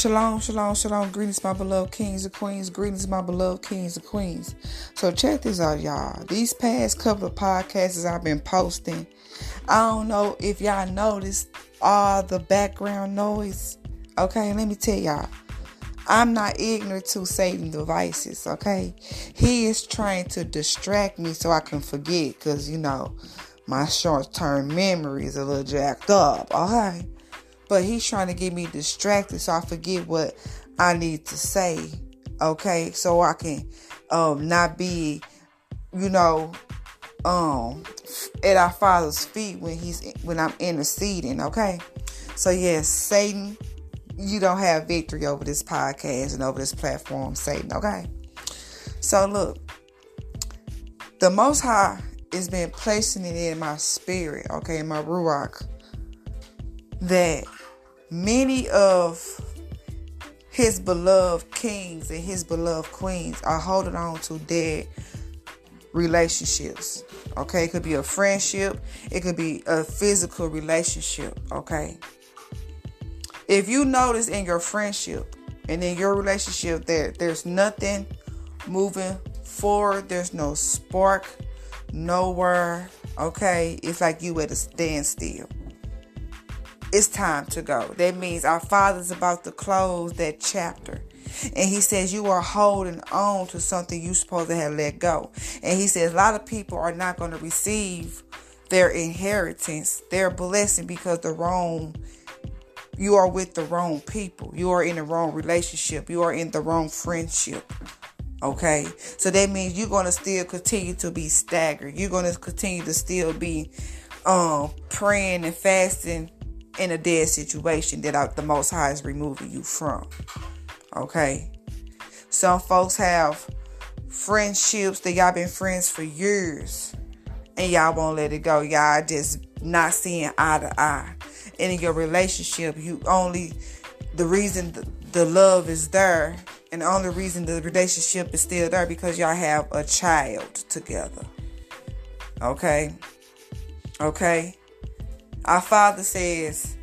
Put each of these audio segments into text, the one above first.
Shalom, shalom, shalom. Greetings, my beloved kings and queens. Greetings, my beloved kings and queens. So check this out, y'all. These past couple of podcasts I've been posting, I don't know if y'all noticed all the background noise. Okay, let me tell y'all. I'm not ignorant to Satan devices, okay? He is trying to distract me so I can forget because, you know, my short term memory is a little jacked up, okay? But he's trying to get me distracted so I forget what I need to say. Okay, so I can um not be, you know, um at our father's feet when he's when I'm interceding, okay? So yes, Satan, you don't have victory over this podcast and over this platform, Satan, okay? So look, the most high has been placing it in my spirit, okay, in my ruach, that many of his beloved kings and his beloved queens are holding on to dead relationships. Okay, it could be a friendship, it could be a physical relationship. Okay, if you notice in your friendship and in your relationship that there's nothing moving forward, there's no spark nowhere. Okay, it's like you at a standstill it's time to go. That means our Father's about to close that chapter. And he says you are holding on to something you supposed to have let go. And he says a lot of people are not going to receive their inheritance, their blessing because the wrong you are with the wrong people. You are in the wrong relationship. You are in the wrong friendship. Okay? So that means you're going to still continue to be staggered. You're going to continue to still be um praying and fasting in a dead situation that I, the Most High is removing you from. Okay? Some folks have friendships that y'all been friends for years and y'all won't let it go. Y'all just not seeing eye to eye. And in your relationship, you only, the reason the, the love is there and the only reason the relationship is still there because y'all have a child together. Okay? Okay? Our Father says,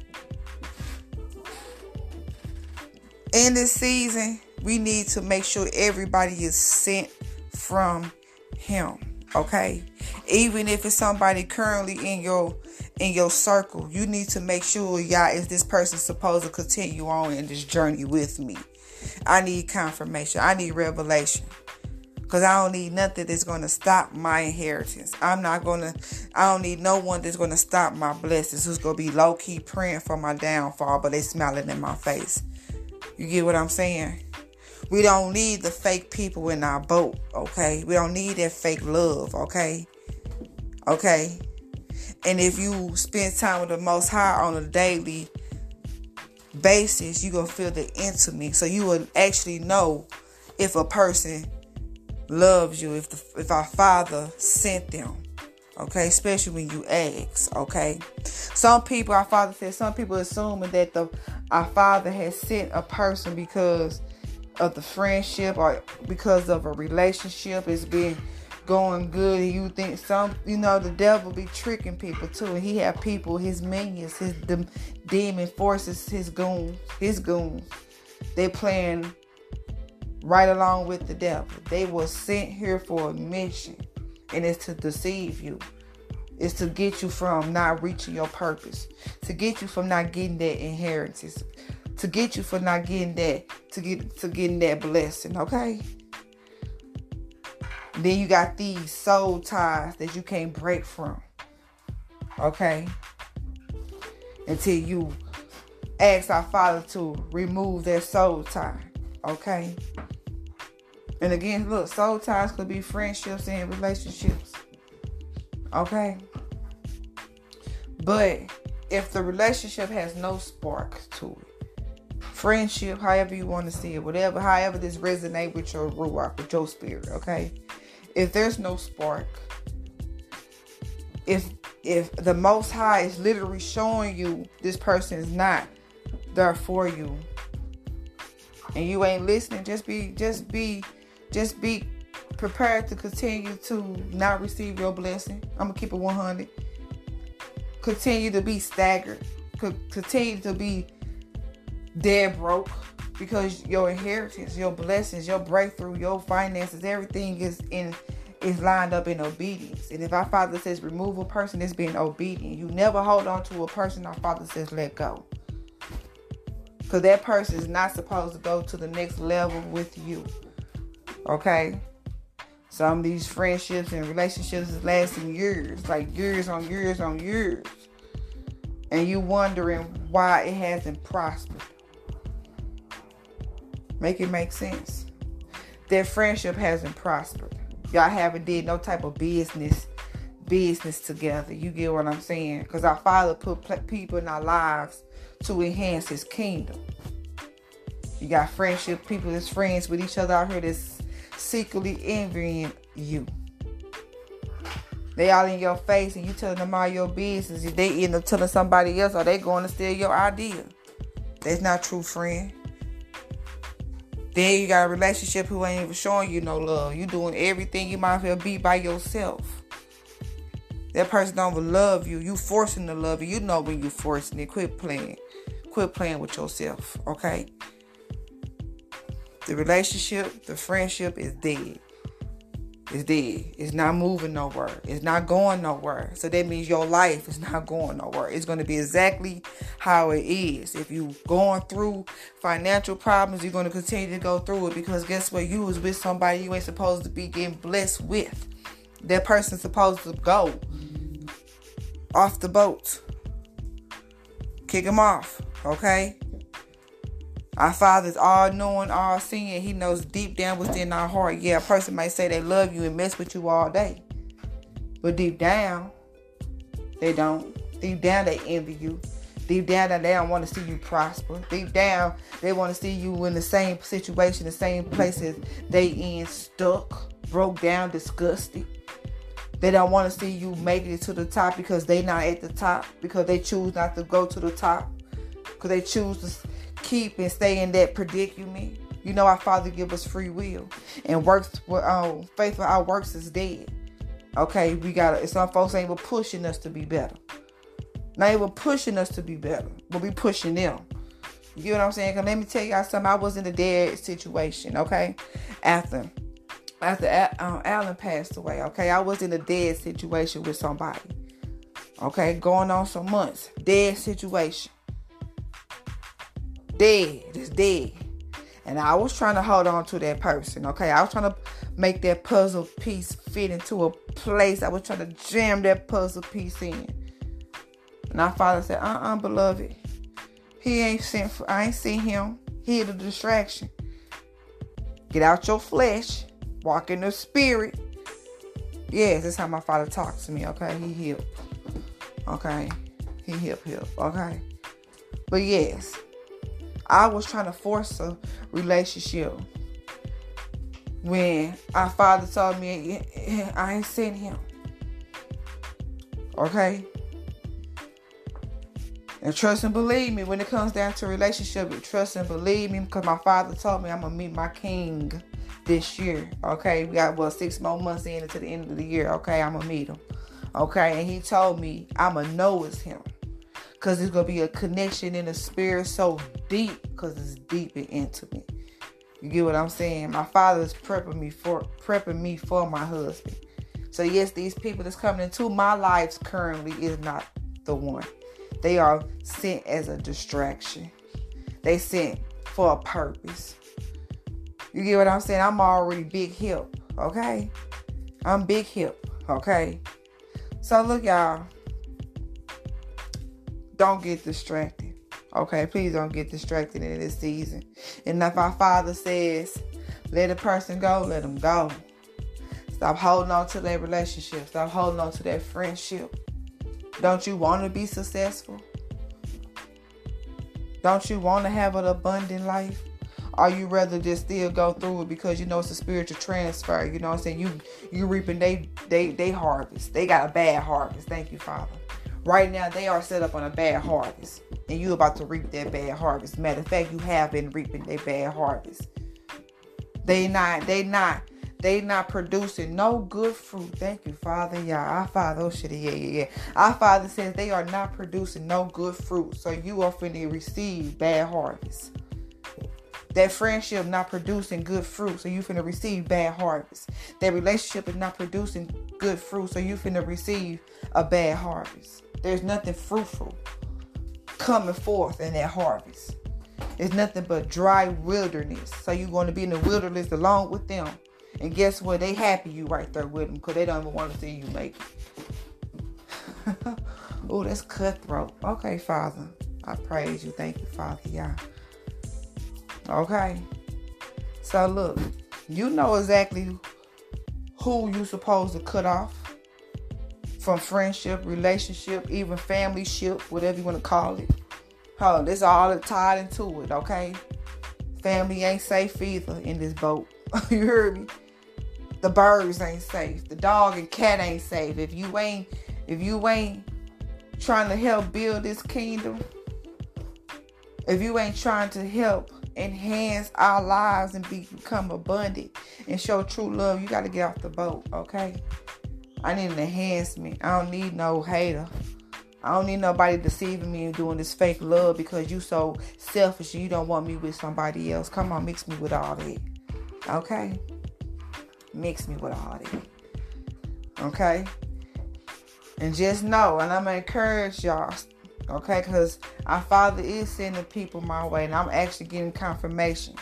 in this season, we need to make sure everybody is sent from Him. Okay, even if it's somebody currently in your in your circle, you need to make sure, y'all, is this person supposed to continue on in this journey with me? I need confirmation. I need revelation. Because I don't need nothing that's going to stop my inheritance. I'm not going to, I don't need no one that's going to stop my blessings who's going to be low key praying for my downfall, but they smiling in my face. You get what I'm saying? We don't need the fake people in our boat, okay? We don't need that fake love, okay? Okay? And if you spend time with the Most High on a daily basis, you're going to feel the intimate. So you will actually know if a person loves you if the, if our father sent them okay? Especially when you ask okay? Some people our father said some people assuming that the our father has sent a person because of the friendship or because of a relationship it's been going good you think some you know the devil be tricking people too. And he have people his minions his the demon forces his goons his goons. They playing right along with the devil. They were sent here for a mission, and it's to deceive you. It's to get you from not reaching your purpose, to get you from not getting that inheritance, to get you from not getting that, to get to getting that blessing. Okay. Then you got these soul ties that you can't break from. Okay. Until you ask our Father to remove that soul tie. Okay. And again, look, soul ties could be friendships and relationships. Okay. But if the relationship has no spark to it, friendship, however you want to see it, whatever, however this resonate with your ruach, with your spirit, okay? If there's no spark, if if the most high is literally showing you this person is not there for you and you ain't listening, just be just be just be prepared to continue to not receive your blessing. I'm gonna keep it 100. Continue to be staggered. Continue to be dead broke. because your inheritance, your blessings, your breakthrough, your finances, everything is in is lined up in obedience. And if our Father says remove a person, it's being obedient. You never hold on to a person our Father says let go. Because that person is not supposed to go to the next level with you. Okay? Some of these friendships and relationships is lasting years, like years on years on years. And you wondering why it hasn't prospered. Make it make sense. That friendship hasn't prospered. Y'all haven't did no type of business business together. You get what I'm saying? Because our Father put people in our lives to enhance His kingdom. You got friendship, people that's friends with each other out here that's secretly envying you. They all in your face and you telling them all your business. If they end up telling somebody else, are they going to steal your idea? That's not true, friend. Then you got a relationship who ain't even showing you no love. You doing everything you might as well be by yourself. That person don't love you. You forcing to love you. You know when you forcing it. Quit playing. Quit playing with yourself. Okay. The relationship, the friendship is dead. It's dead. It's not moving nowhere. It's not going nowhere. So that means your life is not going nowhere. It's going to be exactly how it is. If you're going through financial problems, you're going to continue to go through it because guess what? You was with somebody you ain't supposed to be getting blessed with. That person's supposed to go off the boat. Kick him off, okay? Our Father is all knowing, all seeing. He knows deep down within our heart. Yeah, a person might say they love you and mess with you all day. But deep down, they don't. Deep down, they envy you. Deep down, they don't want to see you prosper. Deep down, they want to see you in the same situation, the same places they in, stuck, broke down, disgusted. They don't want to see you making it to the top because they not at the top because they choose not to go to the top because they choose to keep and stay in that predicament. You know our Father give us free will. And works with um, faith our works is dead. Okay, we got some folks ain't even pushing us to be better. Not even pushing us to be better, but we pushing them. You know what I'm saying? Cause let me tell y'all something. I was in a dead situation, okay? After after um, Alan passed away, okay, I was in a dead situation with somebody. Okay, going on some months. Dead situation dead. It's dead. And I was trying to hold on to that person, okay? I was trying to make that puzzle piece fit into a place. I was trying to jam that puzzle piece in. And our father said, uh-uh, beloved. He ain't sent for, I ain't seen him. He a distraction. Get out your flesh. Walk in the spirit. Yes, that's how my father talks to me, okay? He help. Okay. He help help. Okay. But yes, I was trying to force a relationship when our father told me I ain't seen him. Okay? And trust and believe me when it comes down to relationship, trust and believe me because my father told me I'm gonna meet my king this year. Okay, we got well six more months in until the end of the year. Okay, I'm gonna meet him. Okay, and he told me I'm gonna know it's him because there's gonna be a connection in the spirit so deep because it's deep and intimate. You get what I'm saying? My father is prepping me for prepping me for my husband. So yes, these people that's coming into my lives currently is not the one. They are sent as a distraction. They sent for a purpose. You get what I'm saying? I'm already big hip, okay? I'm big hip, okay? So look, y'all don't get distracted. Okay, please don't get distracted in this season. And if our Father says, let a person go, let them go. Stop holding on to that relationship. Stop holding on to that friendship. Don't you want to be successful? Don't you want to have an abundant life? Or you rather just still go through it because you know it's a spiritual transfer. You know what I'm saying? You you reaping they they they harvest. They got a bad harvest. Thank you, Father. Right now, they are set up on a bad harvest, and you about to reap that bad harvest. Matter of fact, you have been reaping their bad harvest. They not, they not, they not producing no good fruit. Thank you, Father. Yeah, our Father, oh shit, yeah, yeah, yeah. Our Father says they are not producing no good fruit, so you are finna receive bad harvest. That friendship not producing good fruit, so you finna receive bad harvest. That relationship is not producing good fruit, so you finna receive a bad harvest. There's nothing fruitful coming forth in that harvest. It's nothing but dry wilderness. So you're going to be in the wilderness along with them. And guess what? They happy you right there with them because they don't even want to see you make it. oh, that's cutthroat. Okay, Father. I praise you. Thank you, Father. Yeah. Okay. So look, you know exactly who you supposed to cut off from friendship, relationship, even family ship, whatever you want to call it. Oh, this all is tied into it, okay? Family ain't safe either in this boat. you heard me? The birds ain't safe. The dog and cat ain't safe. If you ain't if you ain't trying to help build this kingdom, if you ain't trying to help enhance our lives and become abundant and show true love, you got to get off the boat, okay? I need an enhancement. I don't need no hater. I don't need nobody deceiving me and doing this fake love because you so selfish and you don't want me with somebody else. Come on, mix me with all that. Okay? Mix me with all that. Okay? And just know, and I'm gonna encourage y'all, okay? Because our Father is sending people my way, and I'm actually getting confirmation.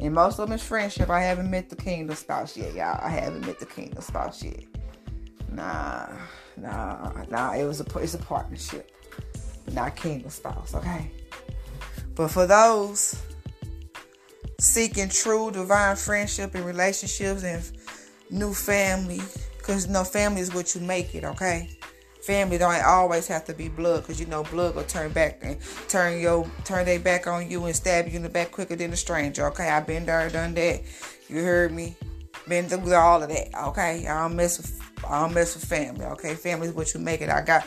And most of them is friendship. I haven't met the kingdom spouse yet, y'all. I haven't met the kingdom spouse yet. Nah, nah, nah. It was a it's a partnership, not kingdom spouse. Okay. But for those seeking true divine friendship and relationships and new family, because no family is what you make it. Okay family don't always have to be blood because you know blood will turn back and turn your turn their back on you and stab you in the back quicker than a stranger. Okay, I've been there, done that. You heard me. Been through all of that. Okay, I don't mess with I don't mess with family. Okay, family is what you make it. I got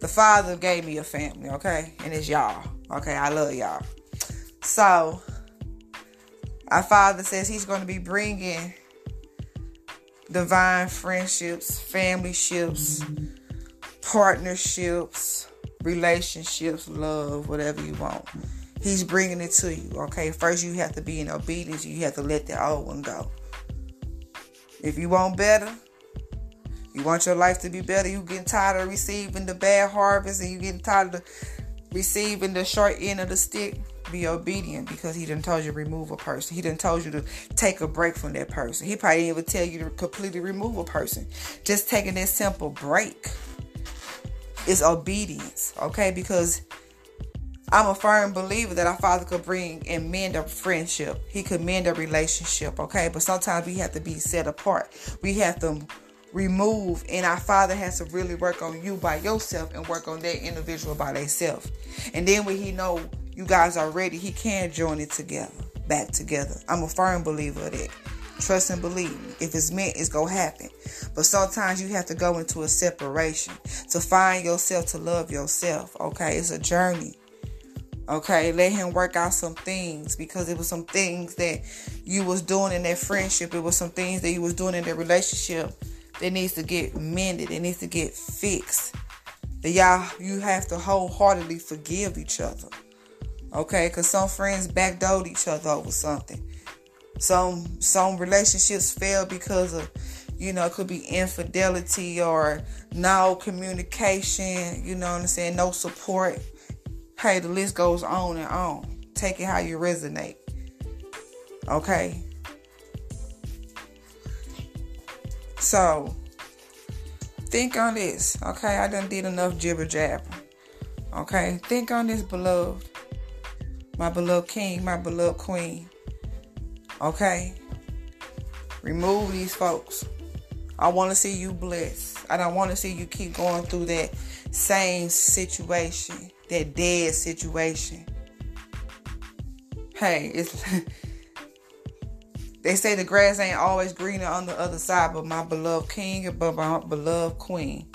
the father gave me a family. Okay, and it's y'all. Okay, I love y'all. So our father says he's going to be bringing divine friendships, family ships. Partnerships, relationships, love, whatever you want. He's bringing it to you. Okay, first you have to be in obedience. You have to let the old one go. If you want better, you want your life to be better. You getting tired of receiving the bad harvest, and you getting tired of receiving the short end of the stick. Be obedient because he didn't told you to remove a person. He didn't told you to take a break from that person. He probably didn't even tell you to completely remove a person. Just taking that simple break is obedience, okay? Because I'm a firm believer that our Father could bring and mend a friendship. He could mend a relationship, okay? But sometimes we have to be set apart. We have to remove, and our Father has to really work on you by yourself and work on that individual by themselves. And then when He know you guys are ready, He can join it together, back together. I'm a firm believer of that. Trust and believe. If it's meant, it's to happen. But sometimes you have to go into a separation to find yourself, to love yourself. Okay? It's a journey. Okay? Let him work out some things because it was some things that you was doing in that friendship. It was some things that you was doing in that relationship that needs to get mended. It needs to get fixed. That y'all, you have to wholeheartedly forgive each other. Okay? Because some friends backdoored each other over something. Some some relationships fail because of you know, it could be infidelity or no communication, you know what I'm saying, no support. Hey, the list goes on and on. Take it how you resonate. Okay? So, think on this. Okay, I done did enough jibber jabber. Okay, think on this, beloved. My beloved king, my beloved queen. Okay? Remove these folks. I want to see you blessed. I don't want to see you keep going through that same situation, that dead situation. Hey, it's they say the grass ain't always greener on the other side, but my beloved king and my beloved queen.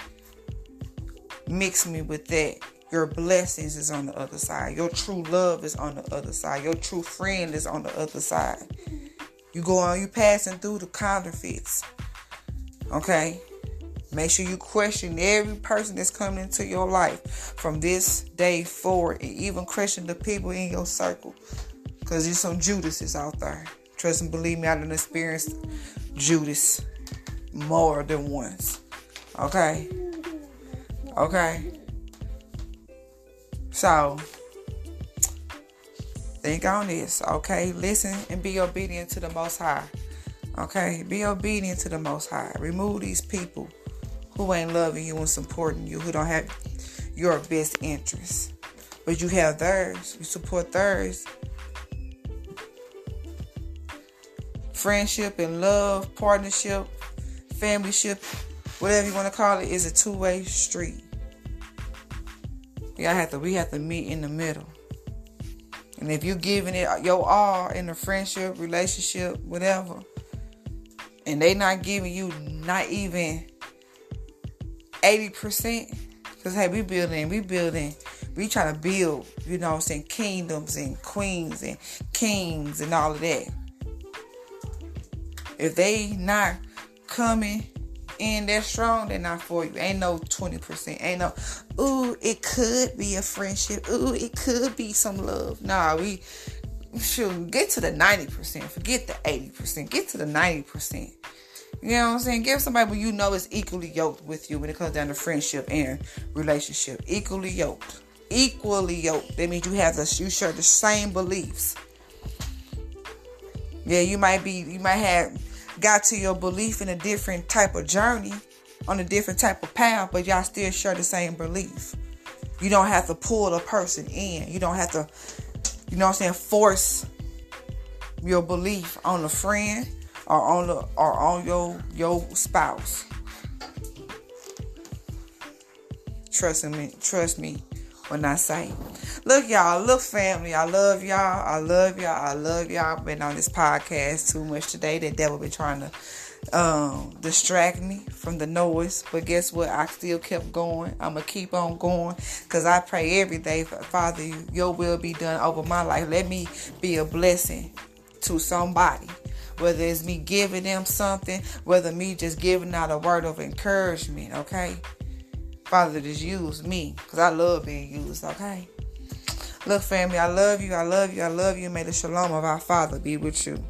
Mix me with that. Your blessings is on the other side. Your true love is on the other side. Your true friend is on the other side. You go on, you passing through the counterfeits. Okay? Make sure you question every person that's coming into your life from this day forward and even question the people in your circle. Because there's some Judases out there. Trust and believe me, I done experienced Judas more than once. Okay? Okay? So, think on this, okay? Listen and be obedient to the Most High. Okay? Be obedient to the Most High. Remove these people who ain't loving you and supporting you, who don't have your best interests. But you have theirs. You support theirs. Friendship and love, partnership, familyship, whatever you want to call it, is a two-way street. We have to we have to meet in the middle. And if you're giving it your all in a friendship, relationship, whatever, and they not giving you not even 80%, because hey, we building, we building, we trying to build, you know I'm saying, kingdoms and queens and kings and all of that. If they not coming in that strong, they're not for you. Ain't no 20%. Ain't no, ooh, it could be a friendship. Ooh, it could be some love. Nah, we should get to the 90%. Forget the 80%. Get to the 90%. You know what I'm saying? Give somebody who you know is equally yoked with you when it comes down to friendship and relationship. Equally yoked. Equally yoked. That means you have the you share the same beliefs. Yeah, you might be you might have got to your belief in a different type of journey, on a different type of path, but y'all still share the same belief. You don't have to pull a person in. You don't have to, you know what I'm saying, force your belief on a friend or on the or on your your spouse. Trust me, trust me when I say. Look, y'all, look, family, I love y'all. I love y'all. I love y'all. Been on this podcast too much today. The devil been trying to um, distract me from the noise. But guess what? I still kept going. I'm going to keep on going because I pray every day, Father, your will be done over my life. Let me be a blessing to somebody whether it's me giving them something, whether me just giving out a word of encouragement, okay? Father, just use me because I love being used, okay? Look, family, I love you, I love you, I love you. May the shalom of our Father be with you.